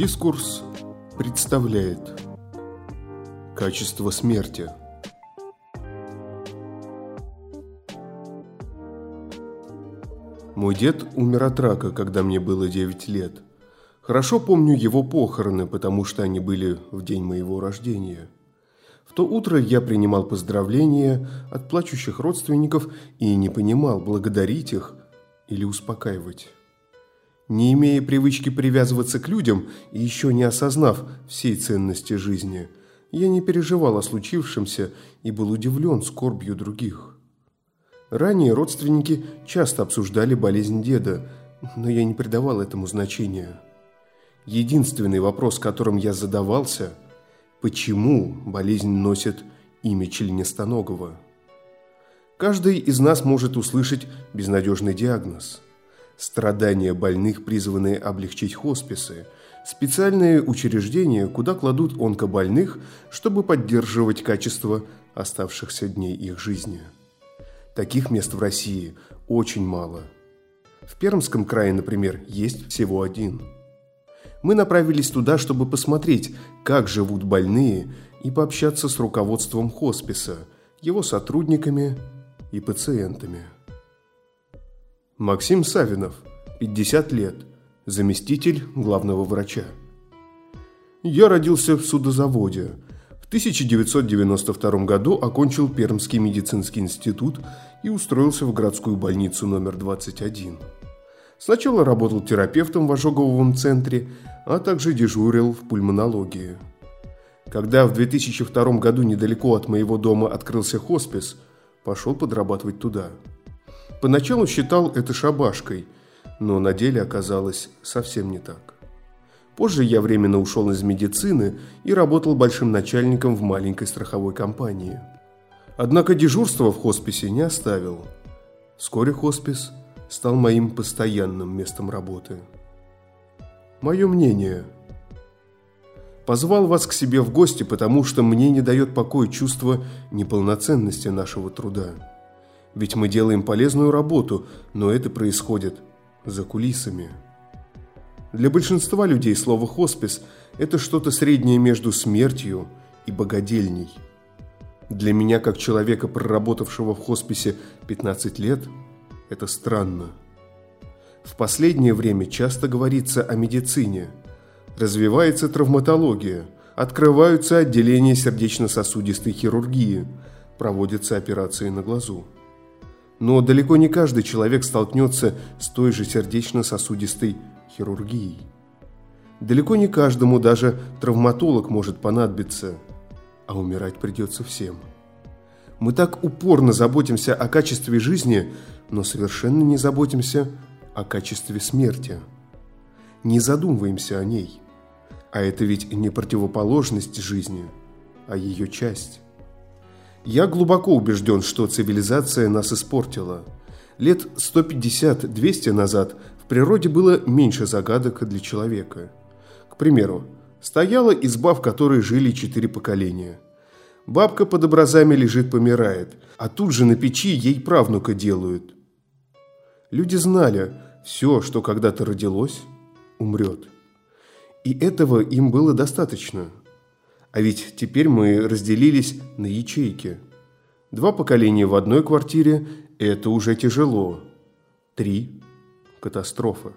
Дискурс представляет Качество смерти Мой дед умер от рака, когда мне было 9 лет. Хорошо помню его похороны, потому что они были в день моего рождения. В то утро я принимал поздравления от плачущих родственников и не понимал, благодарить их или успокаивать. Не имея привычки привязываться к людям и еще не осознав всей ценности жизни, я не переживал о случившемся и был удивлен скорбью других. Ранее родственники часто обсуждали болезнь деда, но я не придавал этому значения. Единственный вопрос, которым я задавался – почему болезнь носит имя членистоногого? Каждый из нас может услышать безнадежный диагноз – Страдания больных, призванные облегчить хосписы. Специальные учреждения, куда кладут онкобольных, чтобы поддерживать качество оставшихся дней их жизни. Таких мест в России очень мало. В Пермском крае, например, есть всего один. Мы направились туда, чтобы посмотреть, как живут больные, и пообщаться с руководством хосписа, его сотрудниками и пациентами. Максим Савинов, 50 лет, заместитель главного врача. Я родился в судозаводе. В 1992 году окончил Пермский медицинский институт и устроился в городскую больницу номер 21. Сначала работал терапевтом в ожоговом центре, а также дежурил в пульмонологии. Когда в 2002 году недалеко от моего дома открылся хоспис, пошел подрабатывать туда – Поначалу считал это шабашкой, но на деле оказалось совсем не так. Позже я временно ушел из медицины и работал большим начальником в маленькой страховой компании. Однако дежурство в хосписе не оставил. Вскоре хоспис стал моим постоянным местом работы. Мое мнение. Позвал вас к себе в гости, потому что мне не дает покоя чувство неполноценности нашего труда. Ведь мы делаем полезную работу, но это происходит за кулисами. Для большинства людей слово «хоспис» – это что-то среднее между смертью и богадельней. Для меня, как человека, проработавшего в хосписе 15 лет, это странно. В последнее время часто говорится о медицине. Развивается травматология, открываются отделения сердечно-сосудистой хирургии, проводятся операции на глазу. Но далеко не каждый человек столкнется с той же сердечно-сосудистой хирургией. Далеко не каждому даже травматолог может понадобиться, а умирать придется всем. Мы так упорно заботимся о качестве жизни, но совершенно не заботимся о качестве смерти. Не задумываемся о ней. А это ведь не противоположность жизни, а ее часть. Я глубоко убежден, что цивилизация нас испортила. Лет 150-200 назад в природе было меньше загадок для человека. К примеру, стояла изба, в которой жили четыре поколения. Бабка под образами лежит, помирает, а тут же на печи ей правнука делают. Люди знали, все, что когда-то родилось, умрет. И этого им было достаточно – а ведь теперь мы разделились на ячейки. Два поколения в одной квартире – это уже тяжело. Три – катастрофа.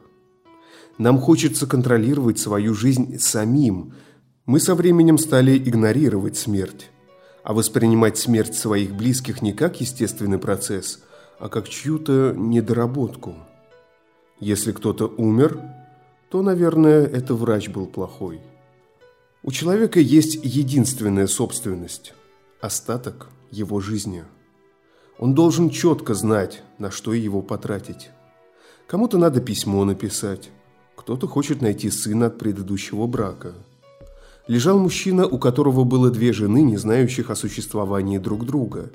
Нам хочется контролировать свою жизнь самим. Мы со временем стали игнорировать смерть, а воспринимать смерть своих близких не как естественный процесс, а как чью-то недоработку. Если кто-то умер, то, наверное, это врач был плохой. У человека есть единственная собственность – остаток его жизни. Он должен четко знать, на что его потратить. Кому-то надо письмо написать, кто-то хочет найти сына от предыдущего брака. Лежал мужчина, у которого было две жены, не знающих о существовании друг друга.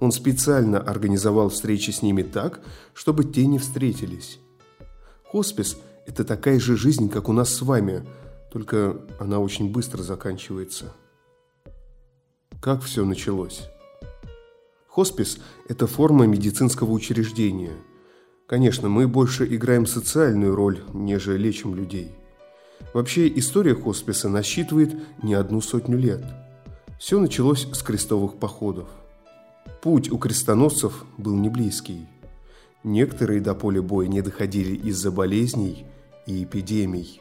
Он специально организовал встречи с ними так, чтобы те не встретились. Хоспис – это такая же жизнь, как у нас с вами – только она очень быстро заканчивается. Как все началось? Хоспис – это форма медицинского учреждения. Конечно, мы больше играем социальную роль, нежели лечим людей. Вообще история хосписа насчитывает не одну сотню лет. Все началось с крестовых походов. Путь у крестоносцев был не близкий. Некоторые до поля боя не доходили из-за болезней и эпидемий.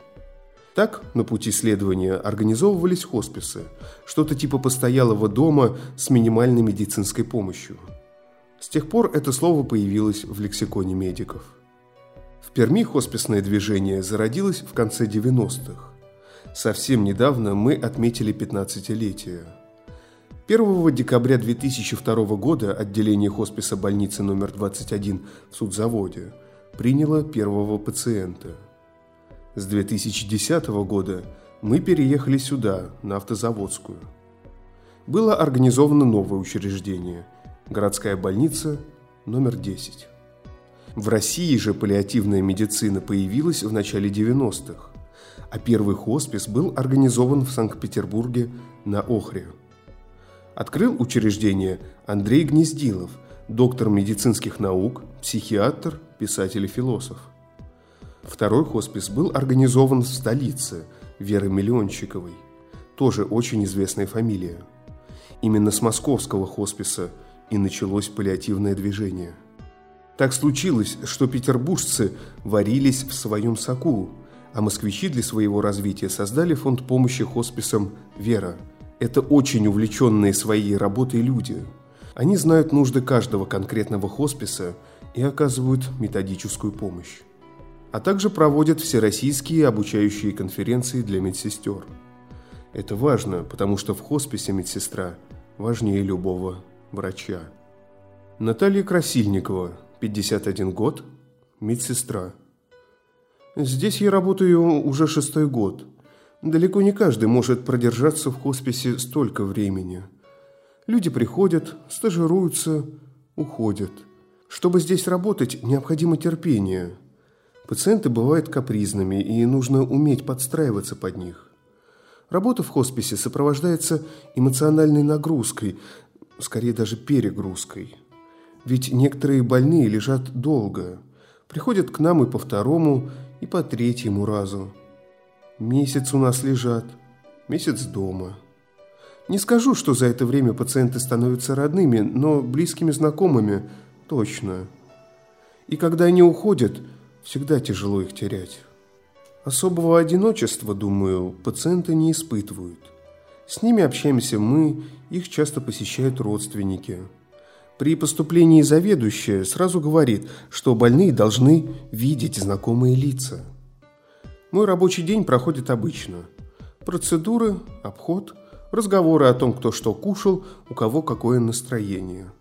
Так, на пути следования организовывались хосписы, что-то типа постоялого дома с минимальной медицинской помощью. С тех пор это слово появилось в лексиконе медиков. В Перми хосписное движение зародилось в конце 90-х. Совсем недавно мы отметили 15-летие. 1 декабря 2002 года отделение хосписа больницы номер 21 в судзаводе приняло первого пациента. С 2010 года мы переехали сюда, на автозаводскую. Было организовано новое учреждение – городская больница номер 10. В России же паллиативная медицина появилась в начале 90-х, а первый хоспис был организован в Санкт-Петербурге на Охре. Открыл учреждение Андрей Гнездилов, доктор медицинских наук, психиатр, писатель и философ. Второй хоспис был организован в столице Веры Миллиончиковой, тоже очень известная фамилия. Именно с московского хосписа и началось паллиативное движение – так случилось, что петербуржцы варились в своем соку, а москвичи для своего развития создали фонд помощи хосписам «Вера». Это очень увлеченные своей работой люди. Они знают нужды каждого конкретного хосписа и оказывают методическую помощь. А также проводят всероссийские обучающие конференции для медсестер. Это важно, потому что в хосписе медсестра важнее любого врача. Наталья Красильникова, 51 год, медсестра. Здесь я работаю уже шестой год. Далеко не каждый может продержаться в хосписе столько времени. Люди приходят, стажируются, уходят. Чтобы здесь работать, необходимо терпение. Пациенты бывают капризными, и нужно уметь подстраиваться под них. Работа в хосписе сопровождается эмоциональной нагрузкой, скорее даже перегрузкой – ведь некоторые больные лежат долго. Приходят к нам и по второму, и по третьему разу. Месяц у нас лежат, месяц дома. Не скажу, что за это время пациенты становятся родными, но близкими знакомыми точно. И когда они уходят, всегда тяжело их терять. Особого одиночества, думаю, пациенты не испытывают. С ними общаемся мы, их часто посещают родственники – при поступлении заведующая сразу говорит, что больные должны видеть знакомые лица. Мой рабочий день проходит обычно. Процедуры, обход, разговоры о том, кто что кушал, у кого какое настроение.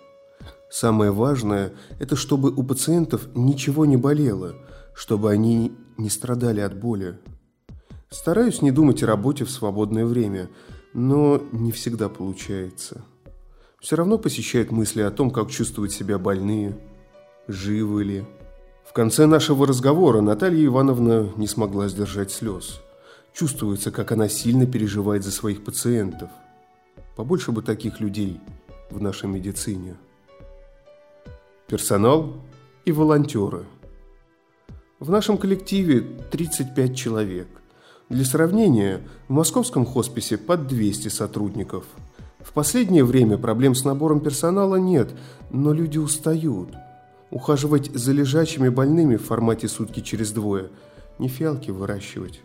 Самое важное – это чтобы у пациентов ничего не болело, чтобы они не страдали от боли. Стараюсь не думать о работе в свободное время, но не всегда получается. Все равно посещают мысли о том, как чувствуют себя больные, живы ли. В конце нашего разговора Наталья Ивановна не смогла сдержать слез. Чувствуется, как она сильно переживает за своих пациентов. Побольше бы таких людей в нашей медицине. Персонал и волонтеры. В нашем коллективе 35 человек. Для сравнения, в московском хосписе под 200 сотрудников – в последнее время проблем с набором персонала нет, но люди устают. Ухаживать за лежачими больными в формате сутки через двое, не фиалки выращивать.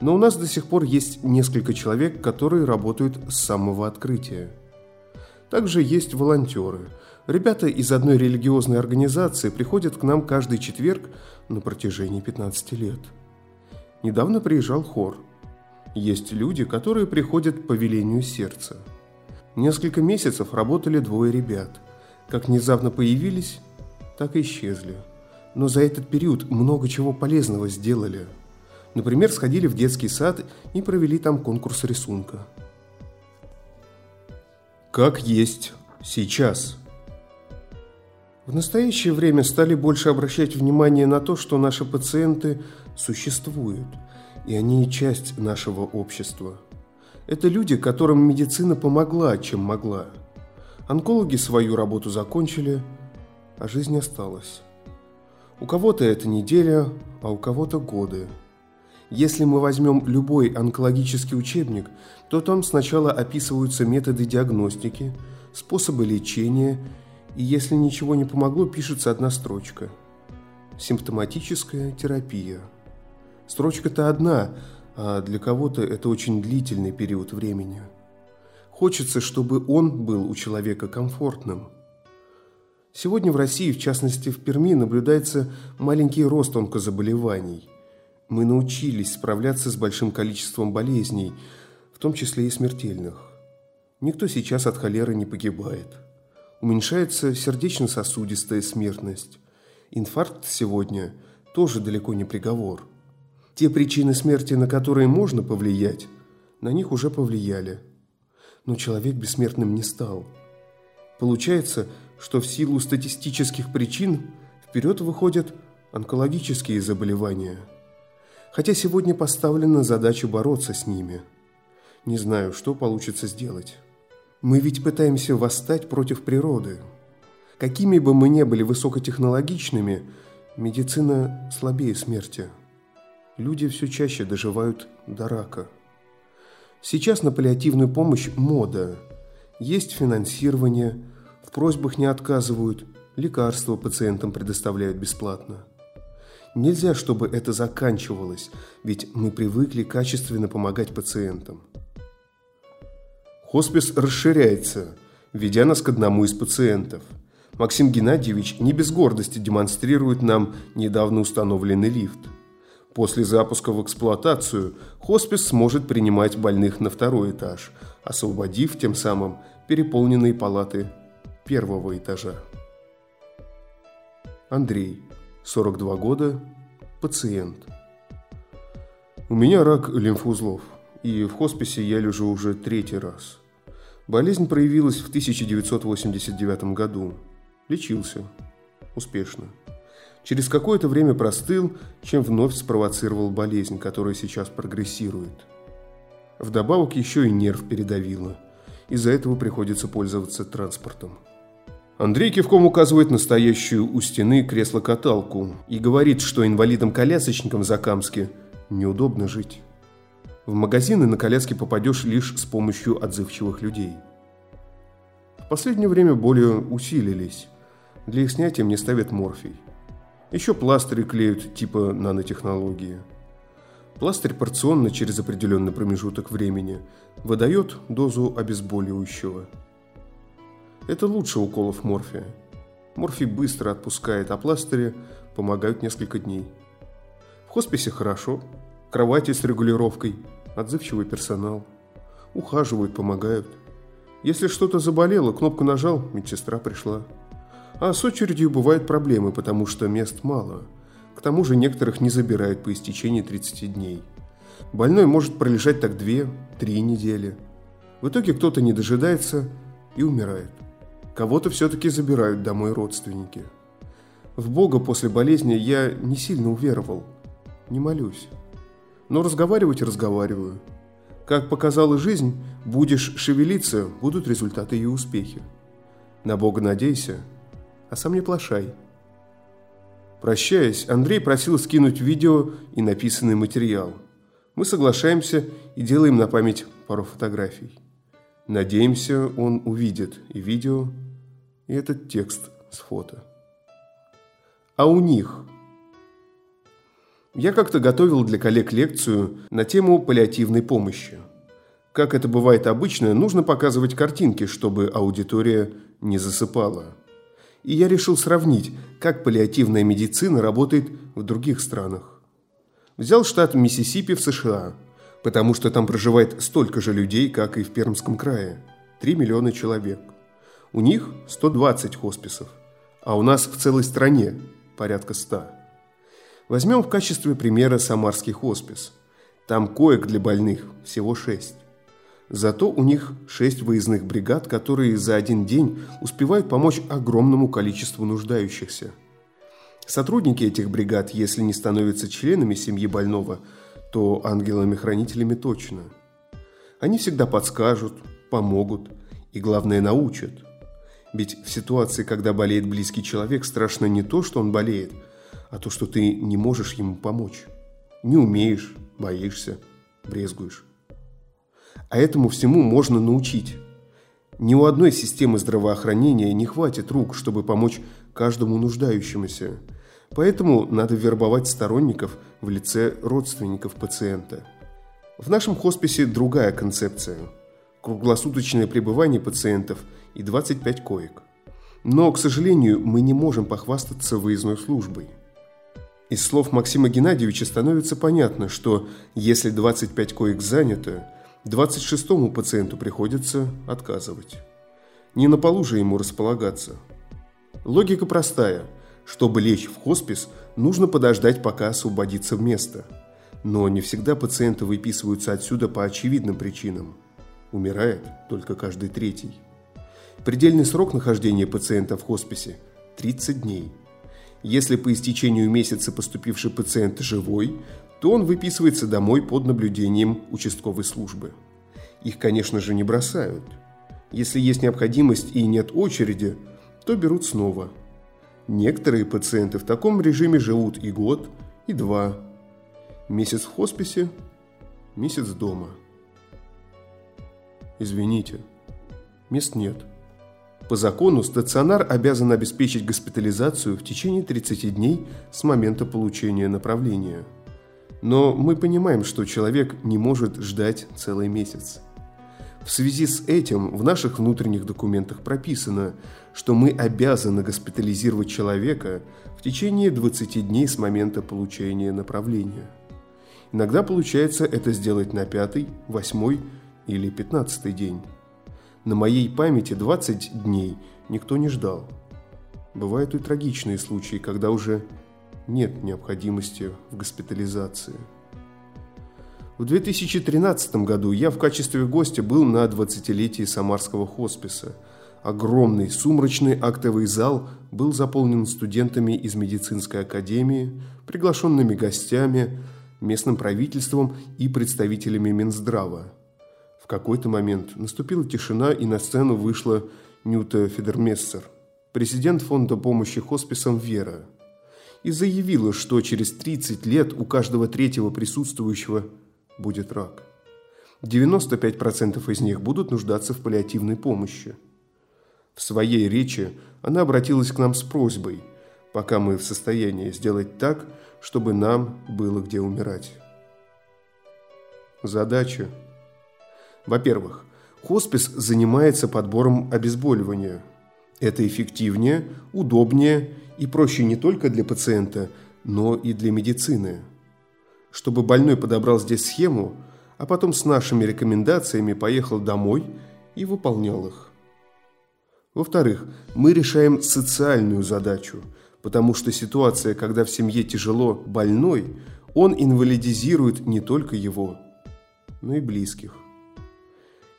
Но у нас до сих пор есть несколько человек, которые работают с самого открытия. Также есть волонтеры. Ребята из одной религиозной организации приходят к нам каждый четверг на протяжении 15 лет. Недавно приезжал хор – есть люди, которые приходят по велению сердца. Несколько месяцев работали двое ребят. Как внезапно появились, так и исчезли. Но за этот период много чего полезного сделали. Например, сходили в детский сад и провели там конкурс рисунка. Как есть сейчас. В настоящее время стали больше обращать внимание на то, что наши пациенты существуют – и они часть нашего общества. Это люди, которым медицина помогла, чем могла. Онкологи свою работу закончили, а жизнь осталась. У кого-то это неделя, а у кого-то годы. Если мы возьмем любой онкологический учебник, то там сначала описываются методы диагностики, способы лечения, и если ничего не помогло, пишется одна строчка. Симптоматическая терапия. Строчка-то одна, а для кого-то это очень длительный период времени. Хочется, чтобы он был у человека комфортным. Сегодня в России, в частности в Перми, наблюдается маленький рост онкозаболеваний – мы научились справляться с большим количеством болезней, в том числе и смертельных. Никто сейчас от холеры не погибает. Уменьшается сердечно-сосудистая смертность. Инфаркт сегодня тоже далеко не приговор. Те причины смерти, на которые можно повлиять, на них уже повлияли. Но человек бессмертным не стал. Получается, что в силу статистических причин вперед выходят онкологические заболевания – хотя сегодня поставлена задача бороться с ними. Не знаю, что получится сделать. Мы ведь пытаемся восстать против природы. Какими бы мы ни были высокотехнологичными, медицина слабее смерти. Люди все чаще доживают до рака. Сейчас на паллиативную помощь мода. Есть финансирование, в просьбах не отказывают, лекарства пациентам предоставляют бесплатно. Нельзя, чтобы это заканчивалось, ведь мы привыкли качественно помогать пациентам. Хоспис расширяется, ведя нас к одному из пациентов. Максим Геннадьевич не без гордости демонстрирует нам недавно установленный лифт. После запуска в эксплуатацию хоспис сможет принимать больных на второй этаж, освободив тем самым переполненные палаты первого этажа. Андрей 42 года, пациент. У меня рак лимфоузлов, и в хосписе я лежу уже третий раз. Болезнь проявилась в 1989 году. Лечился. Успешно. Через какое-то время простыл, чем вновь спровоцировал болезнь, которая сейчас прогрессирует. Вдобавок еще и нерв передавило. Из-за этого приходится пользоваться транспортом. Андрей кивком указывает настоящую у стены кресло-каталку и говорит, что инвалидам-колясочникам в Закамске неудобно жить. В магазины на коляске попадешь лишь с помощью отзывчивых людей. В последнее время боли усилились. Для их снятия мне ставят морфий. Еще пластыри клеют типа нанотехнологии. Пластырь порционно через определенный промежуток времени выдает дозу обезболивающего – это лучше уколов морфия. Морфий быстро отпускает, а пластыри помогают несколько дней. В хосписе хорошо, кровати с регулировкой, отзывчивый персонал. Ухаживают, помогают. Если что-то заболело, кнопку нажал, медсестра пришла. А с очередью бывают проблемы, потому что мест мало. К тому же некоторых не забирают по истечении 30 дней. Больной может пролежать так 2-3 недели. В итоге кто-то не дожидается и умирает. Кого-то все-таки забирают домой родственники. В Бога после болезни я не сильно уверовал. Не молюсь. Но разговаривать разговариваю. Как показала жизнь, будешь шевелиться, будут результаты и успехи. На Бога надейся, а сам не плашай. Прощаясь, Андрей просил скинуть видео и написанный материал. Мы соглашаемся и делаем на память пару фотографий. Надеемся, он увидит и видео, и этот текст с фото. А у них? Я как-то готовил для коллег лекцию на тему паллиативной помощи. Как это бывает обычно, нужно показывать картинки, чтобы аудитория не засыпала. И я решил сравнить, как паллиативная медицина работает в других странах. Взял штат Миссисипи в США, потому что там проживает столько же людей, как и в Пермском крае – 3 миллиона человек – у них 120 хосписов, а у нас в целой стране порядка 100. Возьмем в качестве примера Самарский хоспис. Там коек для больных всего 6. Зато у них 6 выездных бригад, которые за один день успевают помочь огромному количеству нуждающихся. Сотрудники этих бригад, если не становятся членами семьи больного, то ангелами-хранителями точно. Они всегда подскажут, помогут и, главное, научат – ведь в ситуации, когда болеет близкий человек, страшно не то, что он болеет, а то, что ты не можешь ему помочь. Не умеешь, боишься, брезгуешь. А этому всему можно научить. Ни у одной системы здравоохранения не хватит рук, чтобы помочь каждому нуждающемуся. Поэтому надо вербовать сторонников в лице родственников пациента. В нашем хосписе другая концепция. Круглосуточное пребывание пациентов и 25 коек. Но, к сожалению, мы не можем похвастаться выездной службой. Из слов Максима Геннадьевича становится понятно, что если 25 коек занято, 26-му пациенту приходится отказывать. Не на полу же ему располагаться. Логика простая. Чтобы лечь в хоспис, нужно подождать, пока освободится место. Но не всегда пациенты выписываются отсюда по очевидным причинам. Умирает только каждый третий. Предельный срок нахождения пациента в хосписе – 30 дней. Если по истечению месяца поступивший пациент живой, то он выписывается домой под наблюдением участковой службы. Их, конечно же, не бросают. Если есть необходимость и нет очереди, то берут снова. Некоторые пациенты в таком режиме живут и год, и два. Месяц в хосписе, месяц дома. Извините, мест нет. По закону стационар обязан обеспечить госпитализацию в течение 30 дней с момента получения направления – но мы понимаем, что человек не может ждать целый месяц. В связи с этим в наших внутренних документах прописано, что мы обязаны госпитализировать человека в течение 20 дней с момента получения направления. Иногда получается это сделать на пятый, восьмой или пятнадцатый день. На моей памяти 20 дней никто не ждал. Бывают и трагичные случаи, когда уже нет необходимости в госпитализации. В 2013 году я в качестве гостя был на 20-летии Самарского хосписа. Огромный сумрачный актовый зал был заполнен студентами из медицинской академии, приглашенными гостями, местным правительством и представителями Минздрава. Какой-то момент наступила тишина, и на сцену вышла Нюта Федермессер, президент фонда помощи хосписам «Вера», и заявила, что через 30 лет у каждого третьего присутствующего будет рак. 95% из них будут нуждаться в паллиативной помощи. В своей речи она обратилась к нам с просьбой, пока мы в состоянии сделать так, чтобы нам было где умирать. Задача. Во-первых, хоспис занимается подбором обезболивания. Это эффективнее, удобнее и проще не только для пациента, но и для медицины. Чтобы больной подобрал здесь схему, а потом с нашими рекомендациями поехал домой и выполнял их. Во-вторых, мы решаем социальную задачу, потому что ситуация, когда в семье тяжело больной, он инвалидизирует не только его, но и близких.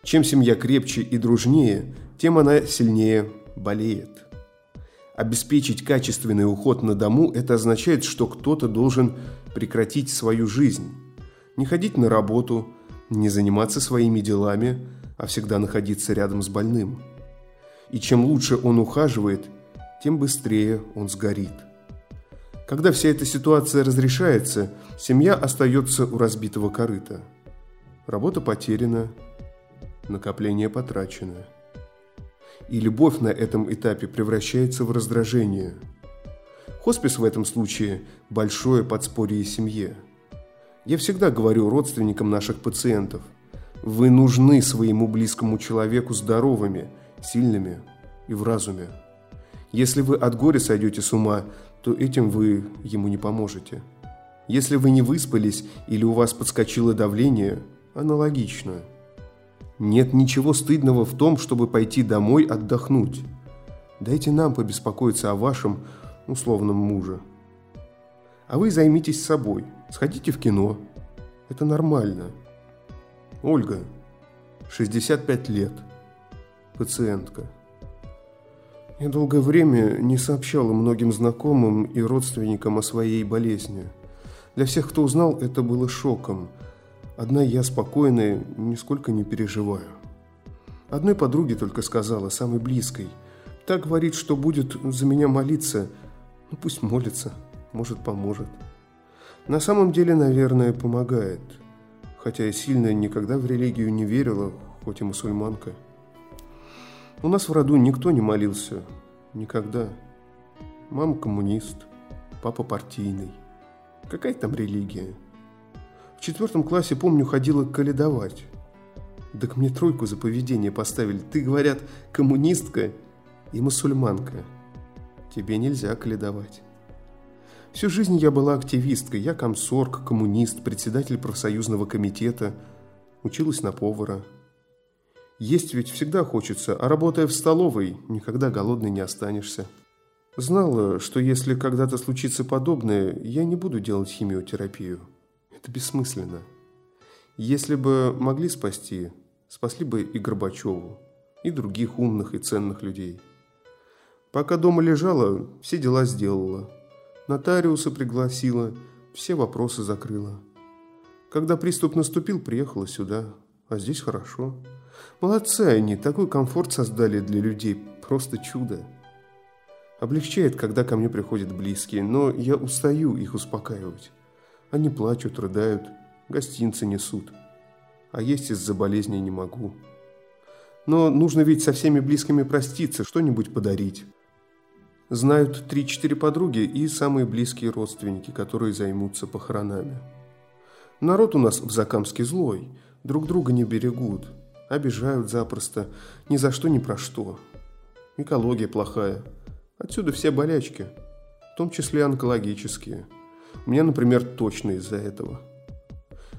Чем семья крепче и дружнее, тем она сильнее болеет. Обеспечить качественный уход на дому – это означает, что кто-то должен прекратить свою жизнь. Не ходить на работу, не заниматься своими делами, а всегда находиться рядом с больным. И чем лучше он ухаживает, тем быстрее он сгорит. Когда вся эта ситуация разрешается, семья остается у разбитого корыта. Работа потеряна, накопление потрачено и любовь на этом этапе превращается в раздражение. Хоспис в этом случае – большое подспорье семье. Я всегда говорю родственникам наших пациентов, вы нужны своему близкому человеку здоровыми, сильными и в разуме. Если вы от горя сойдете с ума, то этим вы ему не поможете. Если вы не выспались или у вас подскочило давление, аналогично – нет ничего стыдного в том, чтобы пойти домой отдохнуть. Дайте нам побеспокоиться о вашем условном муже. А вы займитесь собой, сходите в кино. Это нормально. Ольга, 65 лет, пациентка. Я долгое время не сообщала многим знакомым и родственникам о своей болезни. Для всех, кто узнал, это было шоком – Одна я спокойная, нисколько не переживаю. Одной подруге только сказала, самой близкой. Так говорит, что будет за меня молиться. Ну пусть молится, может поможет. На самом деле, наверное, помогает. Хотя я сильно никогда в религию не верила, хоть и мусульманка. У нас в роду никто не молился. Никогда. Мама коммунист, папа партийный. Какая там религия? В четвертом классе, помню, ходила каледовать. Так мне тройку за поведение поставили. Ты, говорят, коммунистка и мусульманка. Тебе нельзя каледовать. Всю жизнь я была активисткой. Я комсорг, коммунист, председатель профсоюзного комитета. Училась на повара. Есть ведь всегда хочется, а работая в столовой, никогда голодный не останешься. Знала, что если когда-то случится подобное, я не буду делать химиотерапию. Это бессмысленно. Если бы могли спасти, спасли бы и Горбачеву, и других умных и ценных людей. Пока дома лежала, все дела сделала. Нотариуса пригласила, все вопросы закрыла. Когда приступ наступил, приехала сюда, а здесь хорошо. Молодцы они, такой комфорт создали для людей, просто чудо. Облегчает, когда ко мне приходят близкие, но я устаю их успокаивать. Они плачут, рыдают, гостинцы несут. А есть из-за болезни не могу. Но нужно ведь со всеми близкими проститься, что-нибудь подарить. Знают три-четыре подруги и самые близкие родственники, которые займутся похоронами. Народ у нас в Закамске злой, друг друга не берегут, обижают запросто, ни за что, ни про что. Экология плохая. Отсюда все болячки, в том числе онкологические. Меня, например, точно из-за этого.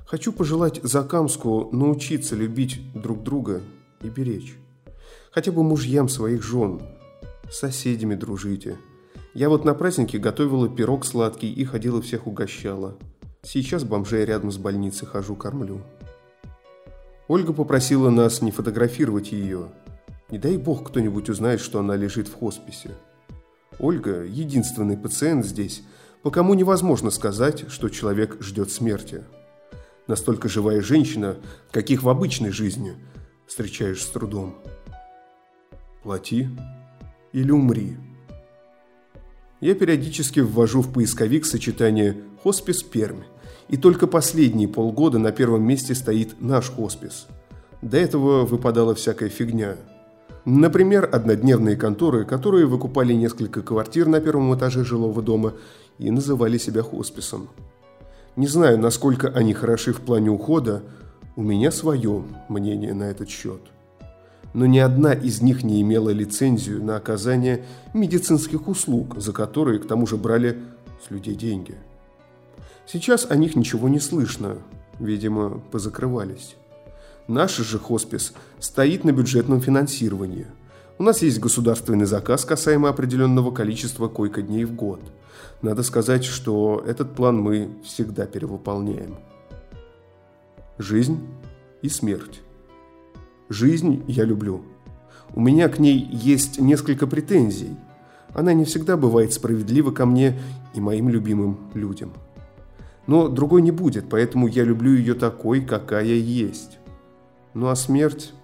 Хочу пожелать Закамску научиться любить друг друга и беречь. Хотя бы мужьям своих жен, соседями дружите. Я вот на празднике готовила пирог сладкий и ходила всех угощала. Сейчас бомжей рядом с больницей хожу, кормлю. Ольга попросила нас не фотографировать ее. Не дай бог кто-нибудь узнает, что она лежит в хосписе. Ольга – единственный пациент здесь, по кому невозможно сказать, что человек ждет смерти. Настолько живая женщина, каких в обычной жизни встречаешь с трудом. Плати или умри. Я периодически ввожу в поисковик сочетание «хоспис Пермь», и только последние полгода на первом месте стоит наш хоспис. До этого выпадала всякая фигня. Например, однодневные конторы, которые выкупали несколько квартир на первом этаже жилого дома и называли себя хосписом. Не знаю, насколько они хороши в плане ухода, у меня свое мнение на этот счет. Но ни одна из них не имела лицензию на оказание медицинских услуг, за которые к тому же брали с людей деньги. Сейчас о них ничего не слышно, видимо, позакрывались. Наш же хоспис стоит на бюджетном финансировании. У нас есть государственный заказ, касаемо определенного количества койко-дней в год. Надо сказать, что этот план мы всегда перевыполняем. Жизнь и смерть. Жизнь я люблю. У меня к ней есть несколько претензий. Она не всегда бывает справедлива ко мне и моим любимым людям. Но другой не будет, поэтому я люблю ее такой, какая есть. Ну а смерть...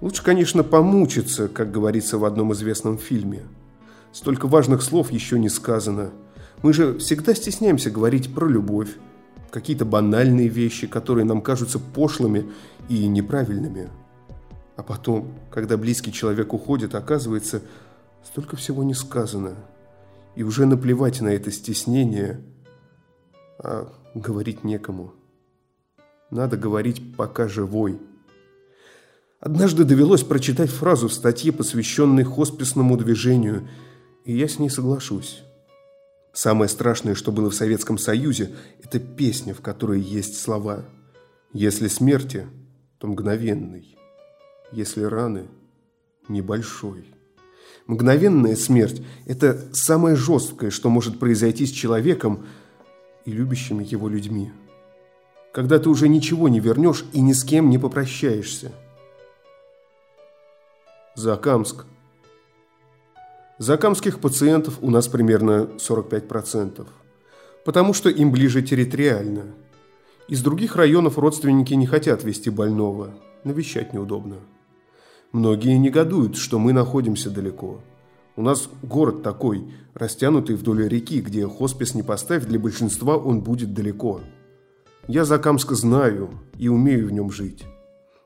Лучше, конечно, помучиться, как говорится в одном известном фильме. Столько важных слов еще не сказано. Мы же всегда стесняемся говорить про любовь, какие-то банальные вещи, которые нам кажутся пошлыми и неправильными. А потом, когда близкий человек уходит, оказывается, столько всего не сказано. И уже наплевать на это стеснение – а говорить некому. Надо говорить «пока живой». Однажды довелось прочитать фразу в статье, посвященной хосписному движению, и я с ней соглашусь. Самое страшное, что было в Советском Союзе, это песня, в которой есть слова «Если смерти, то мгновенный, если раны, небольшой». Мгновенная смерть – это самое жесткое, что может произойти с человеком – и любящими его людьми. Когда ты уже ничего не вернешь и ни с кем не попрощаешься. Закамск. Закамских пациентов у нас примерно 45%, потому что им ближе территориально. Из других районов родственники не хотят вести больного, навещать неудобно. Многие негодуют, что мы находимся далеко. У нас город такой, растянутый вдоль реки, где хоспис не поставь, для большинства он будет далеко. Я Закамска знаю и умею в нем жить.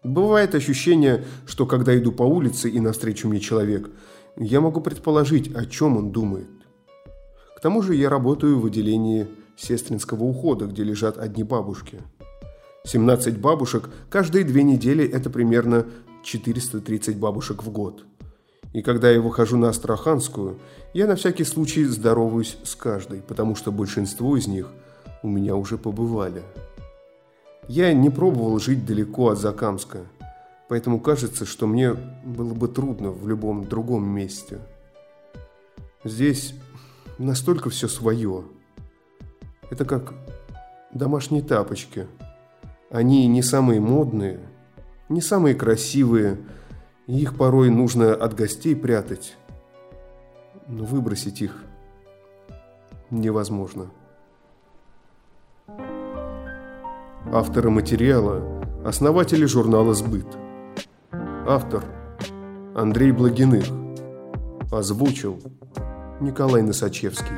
Бывает ощущение, что когда иду по улице и навстречу мне человек, я могу предположить, о чем он думает. К тому же я работаю в отделении сестринского ухода, где лежат одни бабушки. 17 бабушек каждые две недели – это примерно 430 бабушек в год. И когда я выхожу на Астраханскую, я на всякий случай здороваюсь с каждой, потому что большинство из них у меня уже побывали. Я не пробовал жить далеко от Закамска, поэтому кажется, что мне было бы трудно в любом другом месте. Здесь настолько все свое. Это как домашние тапочки. Они не самые модные, не самые красивые, и их порой нужно от гостей прятать. Но выбросить их невозможно. Авторы материала – основатели журнала «Сбыт». Автор – Андрей Благиных. Озвучил Николай Носачевский.